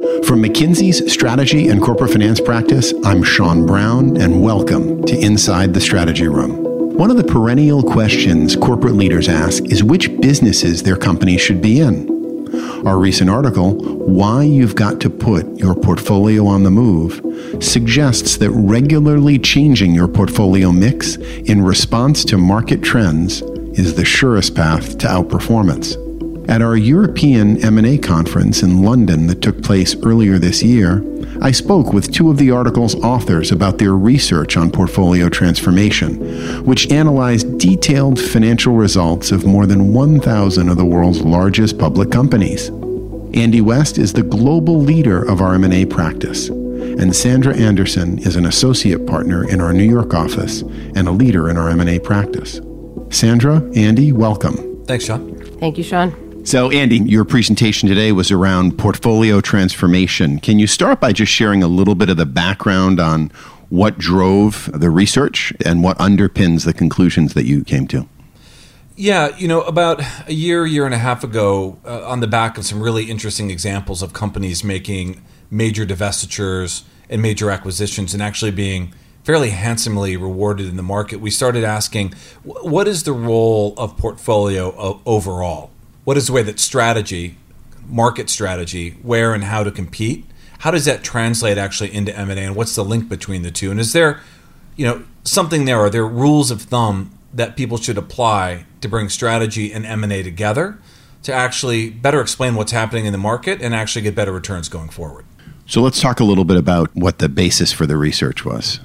From McKinsey's strategy and corporate finance practice, I'm Sean Brown, and welcome to Inside the Strategy Room. One of the perennial questions corporate leaders ask is which businesses their company should be in. Our recent article, Why You've Got to Put Your Portfolio on the Move, suggests that regularly changing your portfolio mix in response to market trends is the surest path to outperformance. At our European M&A conference in London that took place earlier this year, I spoke with two of the article's authors about their research on portfolio transformation, which analyzed detailed financial results of more than 1,000 of the world's largest public companies. Andy West is the global leader of our M&A practice, and Sandra Andersen is an associate partner in our New York office and a leader in our M&A practice. Sandra, Andy, welcome. Thanks, Sean. Thank you, Sean. So, Andy, your presentation today was around portfolio transformation. Can you start by just sharing a little bit of the background on what drove the research and what underpins the conclusions that you came to? Yeah, you know, about a year, year and a half ago, uh, on the back of some really interesting examples of companies making major divestitures and major acquisitions and actually being fairly handsomely rewarded in the market, we started asking what is the role of portfolio overall? What is the way that strategy, market strategy, where and how to compete, how does that translate actually into M&A and what's the link between the two? And is there, you know, something there? Are there rules of thumb that people should apply to bring strategy and M&A together to actually better explain what's happening in the market and actually get better returns going forward? So let's talk a little bit about what the basis for the research was.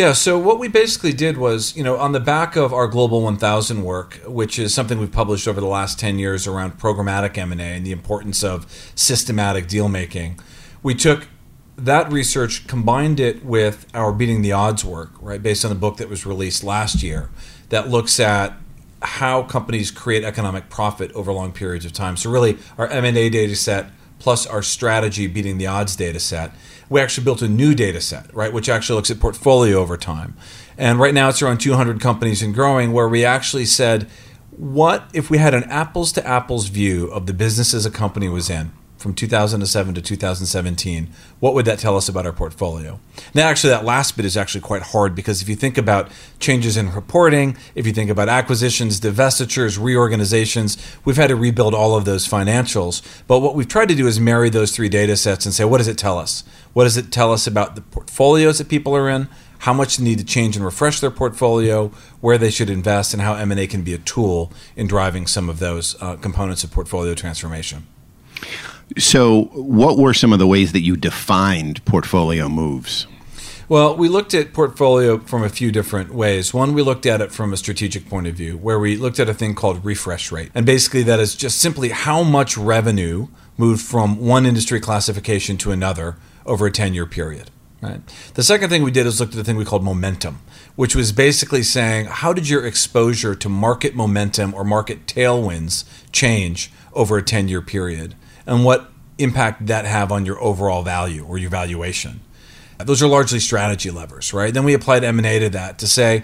Yeah, so what we basically did was, you know, on the back of our Global 1000 work, which is something we've published over the last 10 years around programmatic M&A and the importance of systematic deal making, we took that research, combined it with our Beating the Odds work, right, based on the book that was released last year that looks at how companies create economic profit over long periods of time. So really our M&A data set plus our strategy beating the odds data set we actually built a new data set, right, which actually looks at portfolio over time. And right now it's around 200 companies and growing, where we actually said, what if we had an apples to apples view of the businesses a company was in from 2007 to 2017, what would that tell us about our portfolio? Now, actually, that last bit is actually quite hard because if you think about changes in reporting, if you think about acquisitions, divestitures, reorganizations, we've had to rebuild all of those financials. But what we've tried to do is marry those three data sets and say, what does it tell us? What does it tell us about the portfolios that people are in? How much they need to change and refresh their portfolio, where they should invest, and how M&A can be a tool in driving some of those uh, components of portfolio transformation. So, what were some of the ways that you defined portfolio moves? Well, we looked at portfolio from a few different ways. One, we looked at it from a strategic point of view, where we looked at a thing called refresh rate. And basically, that is just simply how much revenue moved from one industry classification to another over a 10 year period. Right. The second thing we did is looked at the thing we called momentum, which was basically saying how did your exposure to market momentum or market tailwinds change over a 10 year period? And what impact that have on your overall value or your valuation. Those are largely strategy levers, right? Then we applied M&A to that to say,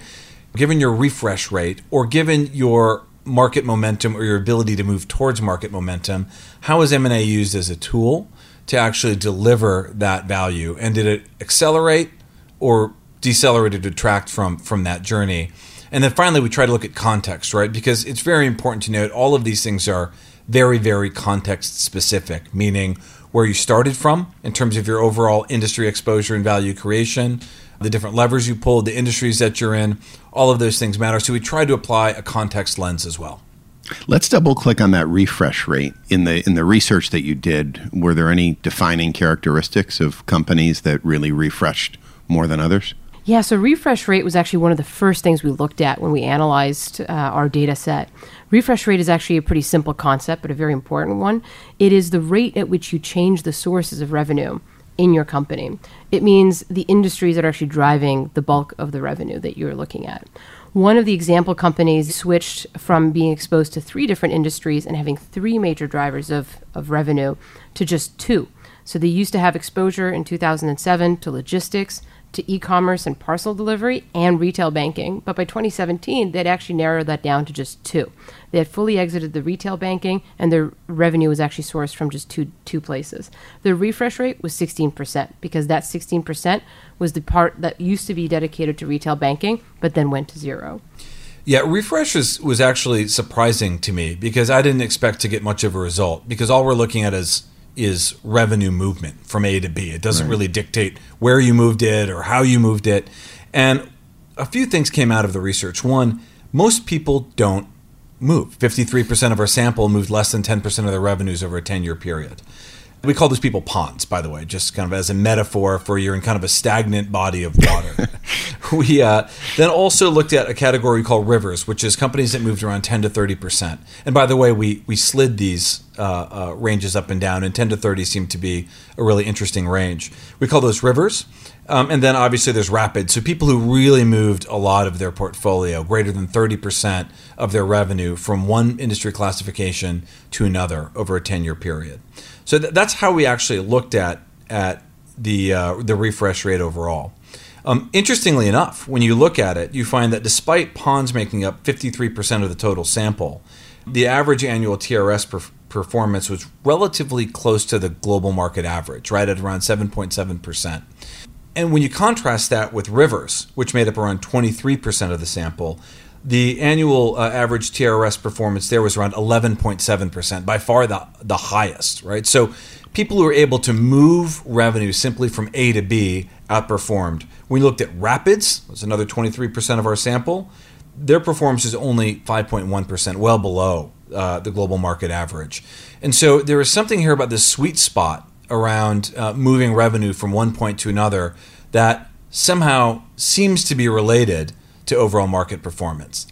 given your refresh rate or given your market momentum or your ability to move towards market momentum, how is M&A used as a tool to actually deliver that value? And did it accelerate or decelerate or detract from from that journey? And then finally, we try to look at context, right? Because it's very important to note all of these things are very, very context specific, meaning where you started from in terms of your overall industry exposure and value creation, the different levers you pulled, the industries that you're in, all of those things matter. So we try to apply a context lens as well. Let's double click on that refresh rate. In the in the research that you did, were there any defining characteristics of companies that really refreshed more than others? Yeah, so refresh rate was actually one of the first things we looked at when we analyzed uh, our data set. Refresh rate is actually a pretty simple concept, but a very important one. It is the rate at which you change the sources of revenue in your company. It means the industries that are actually driving the bulk of the revenue that you're looking at. One of the example companies switched from being exposed to three different industries and having three major drivers of, of revenue to just two. So they used to have exposure in 2007 to logistics, to e commerce and parcel delivery and retail banking. But by 2017, they'd actually narrowed that down to just two. They had fully exited the retail banking, and their revenue was actually sourced from just two, two places. Their refresh rate was 16%, because that 16% was the part that used to be dedicated to retail banking, but then went to zero. Yeah, refresh was, was actually surprising to me because I didn't expect to get much of a result because all we're looking at is is revenue movement from A to B. It doesn't right. really dictate where you moved it or how you moved it. And a few things came out of the research. One, most people don't move. 53% of our sample moved less than 10% of their revenues over a 10 year period. We call those people ponds, by the way, just kind of as a metaphor for you're in kind of a stagnant body of water. we uh, then also looked at a category called rivers, which is companies that moved around 10 to 30 percent. And by the way, we we slid these uh, uh, ranges up and down, and 10 to 30 seemed to be a really interesting range. We call those rivers. Um, and then obviously there's rapid. So people who really moved a lot of their portfolio, greater than 30% of their revenue from one industry classification to another over a 10 year period. So th- that's how we actually looked at at the uh, the refresh rate overall. Um, interestingly enough, when you look at it, you find that despite ponds making up 53% of the total sample, the average annual TRS per- performance was relatively close to the global market average, right at around 7.7%. And when you contrast that with rivers, which made up around 23% of the sample, the annual uh, average TRS performance there was around 11.7%, by far the, the highest, right? So people who were able to move revenue simply from A to B outperformed. We looked at Rapids, was another 23% of our sample, their performance is only 5.1%, well below uh, the global market average. And so there is something here about this sweet spot around uh, moving revenue from one point to another that somehow seems to be related to overall market performance.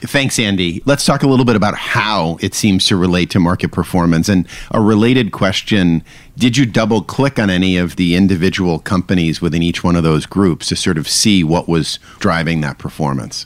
Thanks, Andy. Let's talk a little bit about how it seems to relate to market performance. And a related question Did you double click on any of the individual companies within each one of those groups to sort of see what was driving that performance?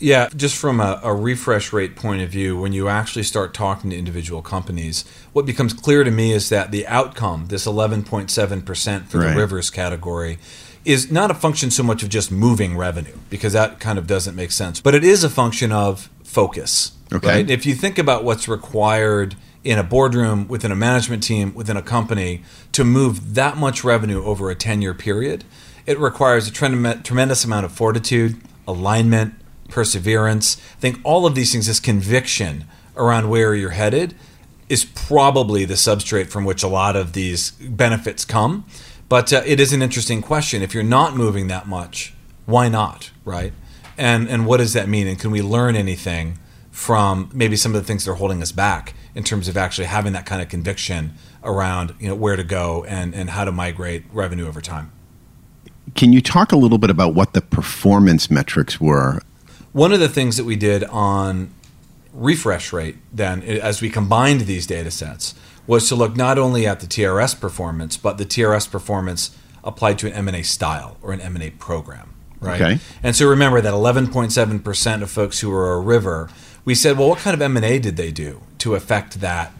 Yeah, just from a, a, refresh rate point of view, when you actually start talking to individual companies, what becomes clear to me is that the outcome, this 11.7% for right. the rivers category, is not a function so much of just moving revenue because that kind of doesn't make sense, but it is a function of focus. Okay. Right? If you think about what's required in a boardroom, within a management team, within a company to move that much revenue over a 10 year period, it requires a tremendous amount of fortitude, alignment, perseverance. I think all of these things, this conviction around where you're headed, is probably the substrate from which a lot of these benefits come. But uh, it is an interesting question. If you're not moving that much, why not, right? And and what does that mean? And can we learn anything from maybe some of the things that are holding us back in terms of actually having that kind of conviction around you know where to go and and how to migrate revenue over time? Can you talk a little bit about what the performance metrics were? One of the things that we did on refresh rate then as we combined these data sets was to look not only at the TRS performance, but the TRS performance applied to an M&A style or an M&A program, right? Okay. And so remember that 11.7% of folks who were a river, we said, well, what kind of M&A did they do to affect that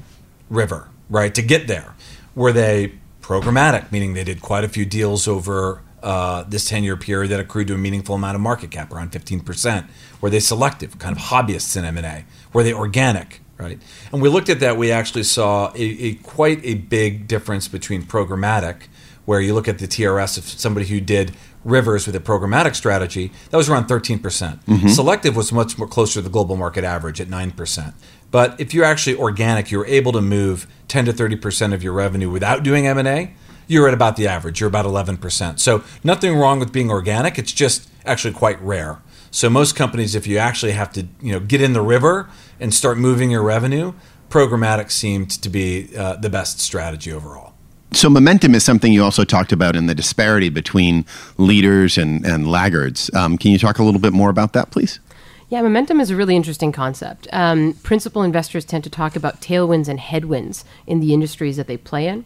river, right? To get there. Were they programmatic, meaning they did quite a few deals over uh, this 10 year period that accrued to a meaningful amount of market cap, around 15%? Were they selective, kind of hobbyists in M&A? Were they organic? Right? And we looked at that. We actually saw a, a, quite a big difference between programmatic, where you look at the TRS of somebody who did rivers with a programmatic strategy, that was around 13%. percent mm hmm Selective was much more closer to the global market average at 9%. But if you're actually organic, you're able to move 10 to 30% of your revenue without doing M&A, you're at about the average. You're about 11%. So nothing wrong with being organic. It's just actually quite rare. So most companies, if you actually have to, you know, get in the river and start moving your revenue, programmatic seemed to be uh, the best strategy overall. So momentum is something you also talked about in the disparity between leaders and, and laggards. Um, can you talk a little bit more about that, please? Yeah, momentum is a really interesting concept. Um, principal investors tend to talk about tailwinds and headwinds in the industries that they play in.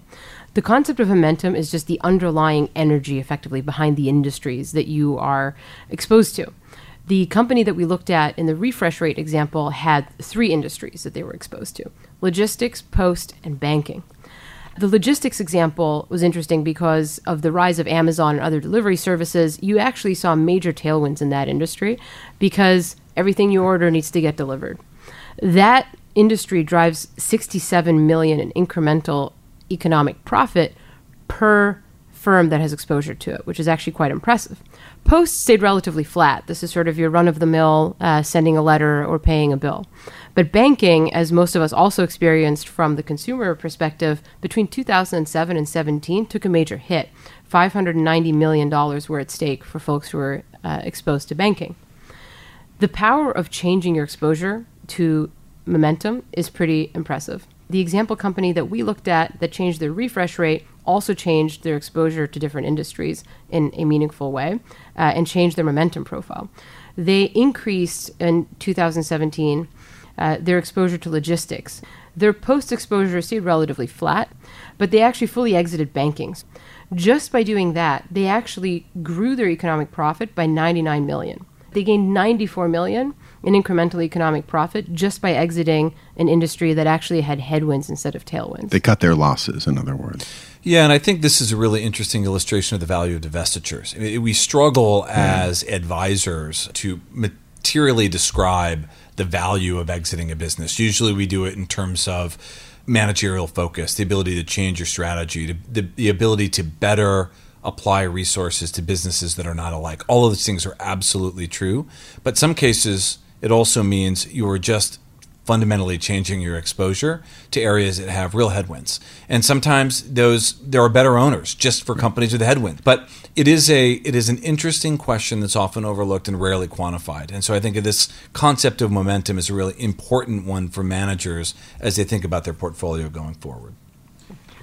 The concept of momentum is just the underlying energy, effectively, behind the industries that you are exposed to. The company that we looked at in the refresh rate example had three industries that they were exposed to logistics, post, and banking. The logistics example was interesting because of the rise of Amazon and other delivery services. You actually saw major tailwinds in that industry because everything you order needs to get delivered. That industry drives 67 million in incremental economic profit per firm that has exposure to it, which is actually quite impressive. Post stayed relatively flat. This is sort of your run of the mill uh, sending a letter or paying a bill. But banking, as most of us also experienced from the consumer perspective, between 2007 and 17 took a major hit. $590 million were at stake for folks who were uh, exposed to banking. The power of changing your exposure to momentum is pretty impressive. The example company that we looked at that changed their refresh rate also changed their exposure to different industries in a meaningful way uh, and change their momentum profile. They increased in 2017 uh, their exposure to logistics. Their post exposure stayed relatively flat, but they actually fully exited bankings. Just by doing that, they actually grew their economic profit by 99 million. They gained 94 million in incremental economic profit just by exiting an industry that actually had headwinds instead of tailwinds. They cut their losses, in other words. Yeah, and I think this is a really interesting illustration of the value of divestitures. I mean, we struggle mm. as advisors to materially describe the value of exiting a business. Usually we do it in terms of managerial focus, the ability to change your strategy, the, the ability to better apply resources to businesses that are not alike. All of these things are absolutely true, but some cases it also means you are just fundamentally changing your exposure to areas that have real headwinds. And sometimes those there are better owners just for companies with headwinds. But it is a it is an interesting question that's often overlooked and rarely quantified. And so I think this concept of momentum is a really important one for managers as they think about their portfolio going forward.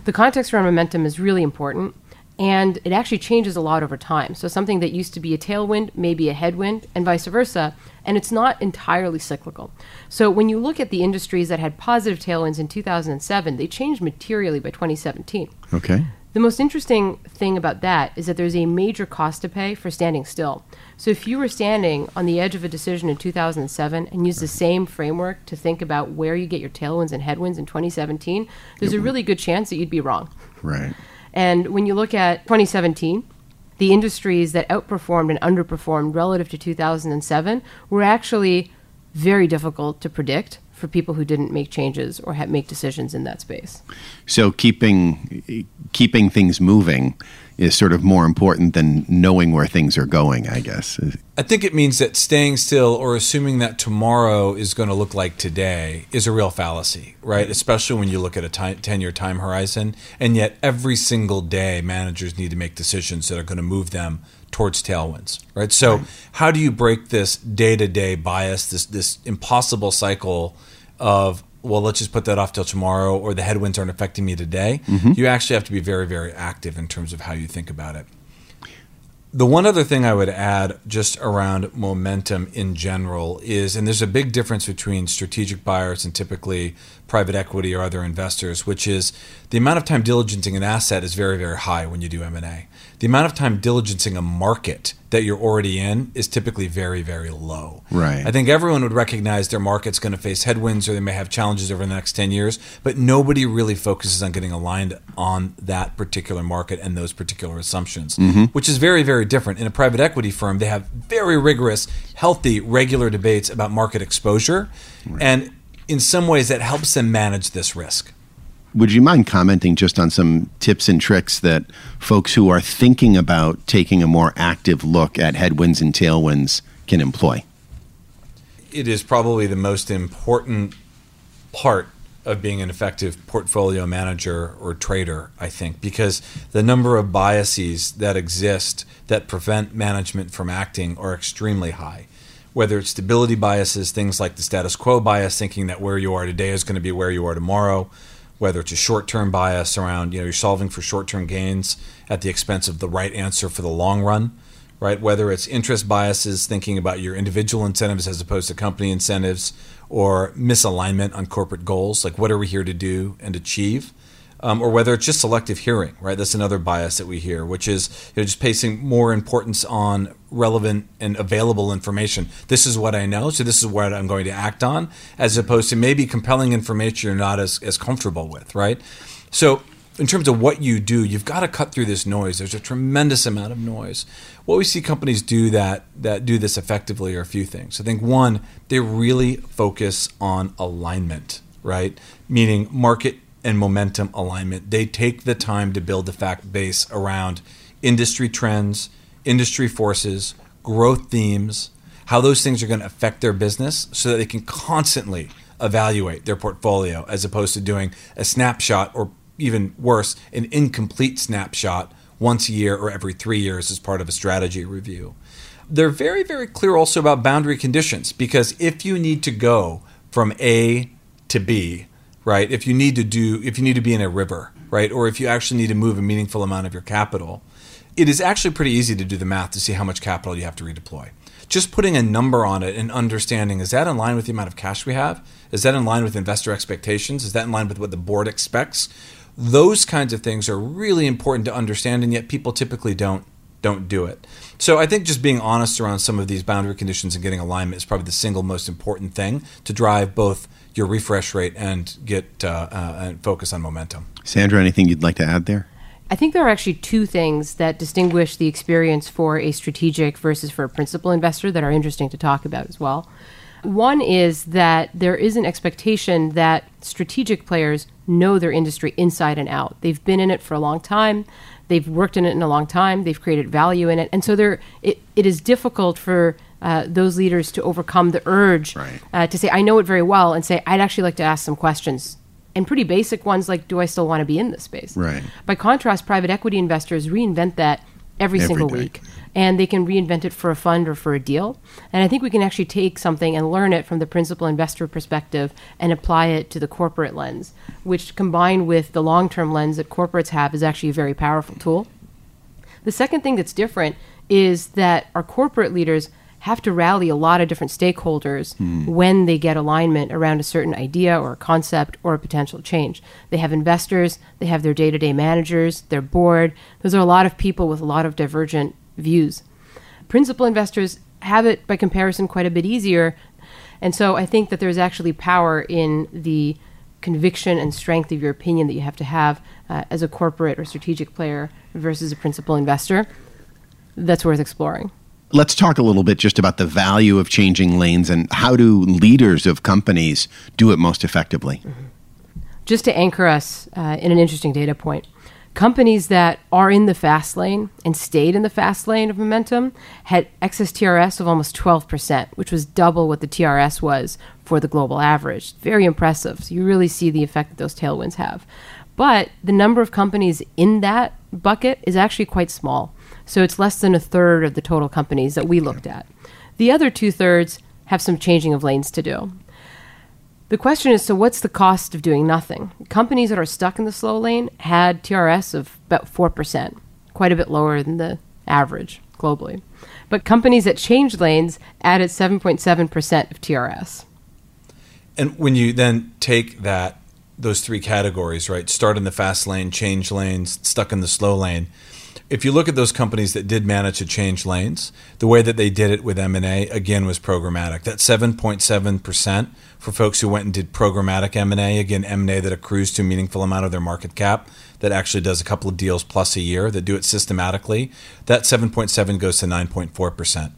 The context around momentum is really important and it actually changes a lot over time. So something that used to be a tailwind may be a headwind, and vice versa. And it's not entirely cyclical. So when you look at the industries that had positive tailwinds in 2007, they changed materially by 2017. Okay. The most interesting thing about that is that there's a major cost to pay for standing still. So if you were standing on the edge of a decision in 2007 and use the same framework to think about where you get your tailwinds and headwinds in 2017, there's a really good chance that you'd be wrong. Right. And when you look at 2017, the industries that outperformed and underperformed relative to 2007 were actually very difficult to predict for people who didn't make changes or make decisions in that space. So keeping keeping things moving is sort of more important than knowing where things are going, I guess. I think it means that staying still or assuming that tomorrow is going to look like today is a real fallacy, right? Especially when you look at a 10 year time horizon. And yet, every single day, managers need to make decisions that are going to move them towards tailwinds, right? So, right. how do you break this day to day bias, this, this impossible cycle of well, let's just put that off till tomorrow, or the headwinds aren't affecting me today. Mm-hmm. You actually have to be very, very active in terms of how you think about it. The one other thing I would add just around momentum in general is, and there's a big difference between strategic buyers and typically private equity or other investors, which is the amount of time diligencing an asset is very, very high when you do M&A the amount of time diligencing a market that you're already in is typically very, very low. Right. I think everyone would recognize their market's going to face headwinds or they may have challenges over the next 10 years, but nobody really focuses on getting aligned on that particular market and those particular assumptions, mm-hmm. which is very, very different. In a private equity firm, they have very rigorous, healthy, regular debates about market exposure. Right. And in some ways, that helps them manage this risk would you mind commenting just on some tips and tricks that folks who are thinking about taking a more active look at headwinds and tailwinds can employ? It is probably the most important part of being an effective portfolio manager or trader, I think, because the number of biases that exist that prevent management from acting are extremely high. Whether it's stability biases, things like the status quo bias, thinking that where you are today is going to be where you are tomorrow, whether it's a short-term bias around you know you're solving for short-term gains at the expense of the right answer for the long run right? Whether it's interest biases thinking about your individual incentives as opposed to company incentives or misalignment on corporate goals like what are we here to do and achieve um, or whether it's just selective hearing, right? That's another bias that we hear, which is you know, just placing more importance on relevant and available information. This is what I know, so this is what I'm going to act on, as opposed to maybe compelling information you're not as, as comfortable with, right? So in terms of what you do, you've got to cut through this noise. There's a tremendous amount of noise. What we see companies do that that do this effectively are a few things. I think one, they really focus on alignment, right? Meaning market and momentum alignment. They take the time to build the fact base around industry trends, industry forces, growth themes, how those things are going to affect their business so that they can constantly evaluate their portfolio as opposed to doing a snapshot or even worse, an incomplete snapshot once a year or every three years as part of a strategy review. They're very, very clear also about boundary conditions because if you need to go from A to B, right, if you need to do, if you need to be in a river, right, or if you actually need to move a meaningful amount of your capital, it is actually pretty easy to do the math to see how much capital you have to redeploy. Just putting a number on it and understanding is that in line with the amount of cash we have? Is that in line with investor expectations? Is that in line with what the board expects? Those kinds of things are really important to understand, and yet people typically don't don't do it. So I think just being honest around some of these boundary conditions and getting alignment is probably the single most important thing to drive both your refresh rate and get uh, uh, and focus on momentum. Sandra, anything you'd like to add there? I think there are actually two things that distinguish the experience for a strategic versus for a principal investor that are interesting to talk about as well. One is that there is an expectation that strategic players know their industry inside and out. They've been in it for a long time. They've worked in it in a long time. They've created value in it, and so there it, it is difficult for uh, those leaders to overcome the urge right. uh, to say, "I know it very well," and say, "I'd actually like to ask some questions." And pretty basic ones like, "Do I still want to be in this space?" Right. By contrast, private equity investors reinvent that every, Every single day. week and they can reinvent it for a fund or for a deal. And I think we can actually take something and learn it from the principal investor perspective and apply it to the corporate lens, which combined with the long term lens that corporates have is actually a very powerful tool. The second thing that's different is that our corporate leaders have to rally a lot of different stakeholders hmm. when they get alignment around a certain idea or a concept or a potential change. They have investors, they have their day to day managers, their board. Those are a lot of people with a lot of divergent views. Principal investors have it by comparison quite a bit easier. And so I think that there's actually power in the conviction and strength of your opinion that you have to have uh, as a corporate or strategic player versus a principal investor. That's worth exploring. Let's talk a little bit just about the value of changing lanes and how do leaders of companies do it most effectively. just to anchor us uh, in an interesting data point companies that are in the fast lane and stayed in the fast lane of momentum had excess TRS of almost 12%, which was double what the TRS was for the global average. Very impressive. So you really see the effect that those tailwinds have. But the number of companies in that bucket is actually quite small. So it's less than a third of the total companies that we looked at. The other two thirds have some changing of lanes to do. The question is so, what's the cost of doing nothing? Companies that are stuck in the slow lane had TRS of about 4%, quite a bit lower than the average globally. But companies that changed lanes added 7.7% of TRS. And when you then take that those three categories, right? Start in the fast lane, change lanes, stuck in the slow lane. If you look at those companies that did manage to change lanes, the way that they did it with M&A again was programmatic. That 7.7% for folks who went and did programmatic M&A, again M&A that accrues to a meaningful amount of their market cap that actually does a couple of deals plus a year that do it systematically, that 7.7 goes to 9.4%.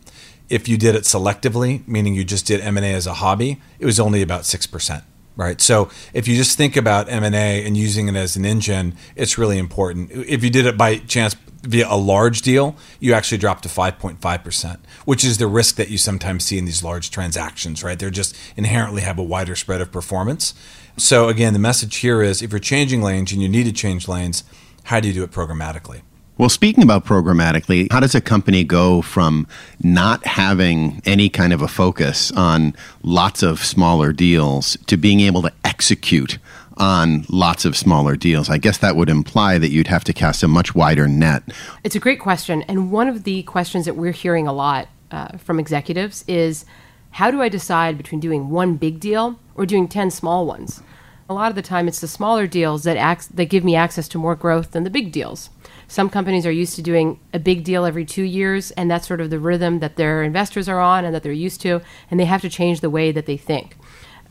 If you did it selectively, meaning you just did M&A as a hobby, it was only about 6% right? So if you just think about M and A and using it as an engine, it's really important. If you did it by chance via a large deal, you actually drop to 5.5 percent, which is the risk that you sometimes see in these large transactions, right? They're just inherently have a wider spread of performance. So again, the message here is if you're changing lanes and you need to change lanes, how do you do it programmatically? Well, speaking about programmatically, how does a company go from not having any kind of a focus on lots of smaller deals to being able to execute on lots of smaller deals? I guess that would imply that you'd have to cast a much wider net. It's a great question. And one of the questions that we're hearing a lot uh, from executives is how do I decide between doing one big deal or doing 10 small ones? A lot of the time, it's the smaller deals that, ac- that give me access to more growth than the big deals. Some companies are used to doing a big deal every two years, and that's sort of the rhythm that their investors are on and that they're used to, and they have to change the way that they think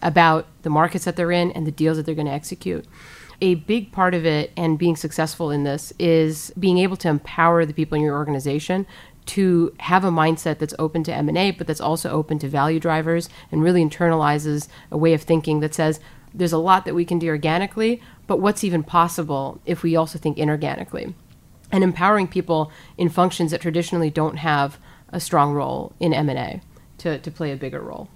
about the markets that they're in and the deals that they're going to execute. A big part of it and being successful in this is being able to empower the people in your organization to have a mindset that's open to M&A but that's also open to value drivers and really internalizes a way of thinking that says there's a lot that we can do organically, but what's even possible if we also think inorganically? And empowering people in functions that traditionally don't have a strong role in M&A to, to play a bigger role.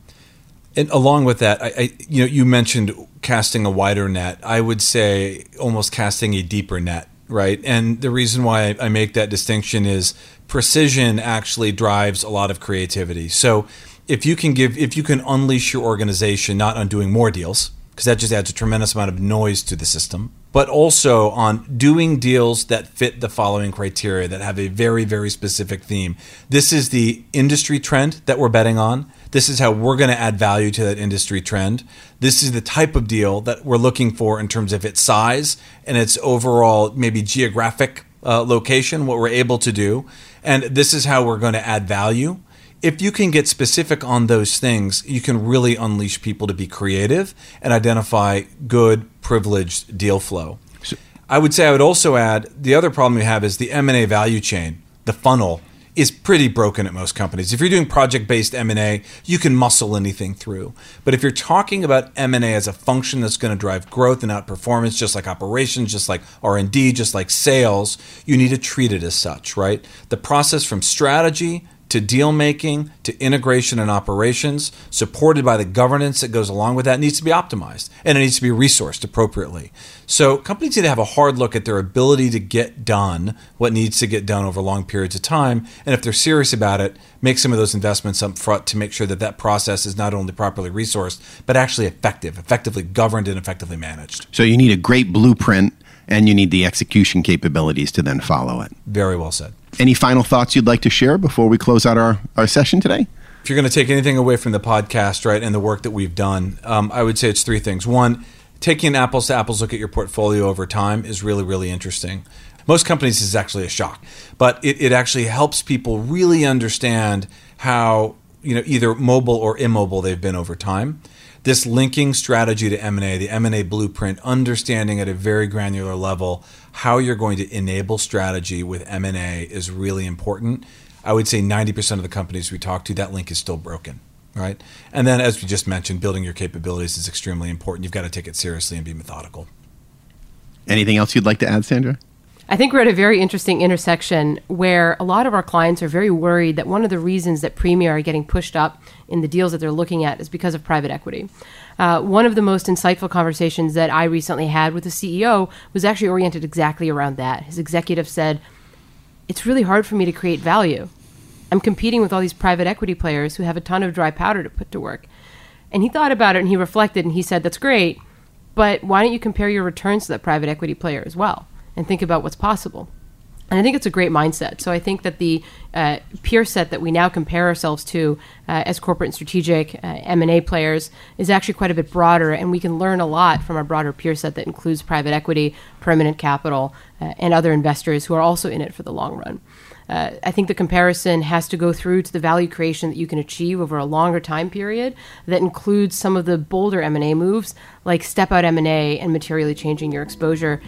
And along with that, I, I, you know, you mentioned casting a wider net. I would say almost casting a deeper net, right? And the reason why I make that distinction is precision actually drives a lot of creativity. So if you can give, if you can unleash your organization not on doing more deals, because that just adds a tremendous amount of noise to the system, but also on doing deals that fit the following criteria that have a very, very specific theme. This is the industry trend that we're betting on. This is how we're going to add value to that industry trend. This is the type of deal that we're looking for in terms of its size and its overall, maybe geographic uh, location, what we're able to do. And this is how we're going to add value if you can get specific on those things, you can really unleash people to be creative and identify good, privileged deal flow. So, I would say I would also add the other problem you have is the M&A value chain, the funnel is pretty broken at most companies. If you're doing project-based M&A, you can muscle anything through. But if you're talking about M&A as a function that's going to drive growth and outperformance just like operations, just like R&D, just like sales, you need to treat it as such, right? The process from strategy to deal making to integration and operations, supported by the governance that goes along with that, needs to be optimized and it needs to be resourced appropriately. So companies need to have a hard look at their ability to get done what needs to get done over long periods of time, and if they're serious about it, make some of those investments up front to make sure that that process is not only properly resourced but actually effective, effectively governed and effectively managed. So you need a great blueprint and you need the execution capabilities to then follow it. Very well said. Any final thoughts you'd like to share before we close out our, our session today? If you're going to take anything away from the podcast, right, and the work that we've done, um, I would say it's three things. One, taking an apples to apples look at your portfolio over time is really, really interesting. Most companies is actually a shock, but it, it actually helps people really understand how you know either mobile or immobile they've been over time this linking strategy to M&A, the M&A blueprint, understanding at a very granular level how you're going to enable strategy with M&A is really important. I would say 90% of the companies we talk to, that link is still broken, right? And then, as we just mentioned, building your capabilities is extremely important. You've got to take it seriously and be methodical. Anything else you'd like to add, Sandra? I think we're at a very interesting intersection where a lot of our clients are very worried that one of the reasons that premia are getting pushed up in the deals that they're looking at is because of private equity. Uh, one of the most insightful conversations that I recently had with the CEO was actually oriented exactly around that. His executive said, It's really hard for me to create value. I'm competing with all these private equity players who have a ton of dry powder to put to work. And he thought about it and he reflected and he said, That's great, but why don't you compare your returns to that private equity player as well? And think about what's possible. And I think it's a great mindset. So I think that the uh, peer set that we now compare ourselves to uh, as corporate and strategic uh, M&A players is actually quite a bit broader, and we can learn a lot from our broader peer set that includes private equity, permanent capital, uh, and other investors who are also in it for the long run. Uh, I think the comparison has to go through to the value creation that you can achieve over a longer time period that includes some of the bolder M&A moves like step out M&A and materially changing your exposure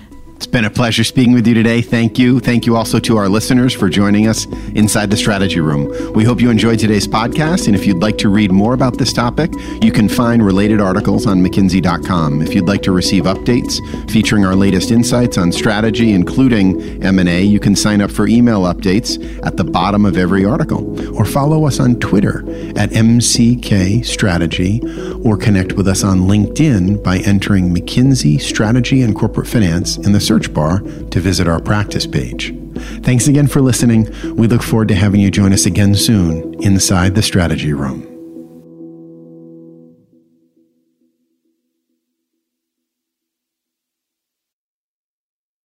it's been a pleasure speaking with you today. Thank you. Thank you also to our listeners for joining us inside the strategy room. We hope you enjoyed today's podcast. And if you'd like to read more about this topic, you can find related articles on McKinsey.com. If you'd like to receive updates featuring our latest insights on strategy, including M&A, you can sign up for email updates at the bottom of every article or follow us on Twitter at MCK Strategy or connect with us on LinkedIn by entering McKinsey Strategy and Corporate Finance in the search bar to visit our practice page. Thanks again for listening. We look forward to having you join us again soon inside the strategy room.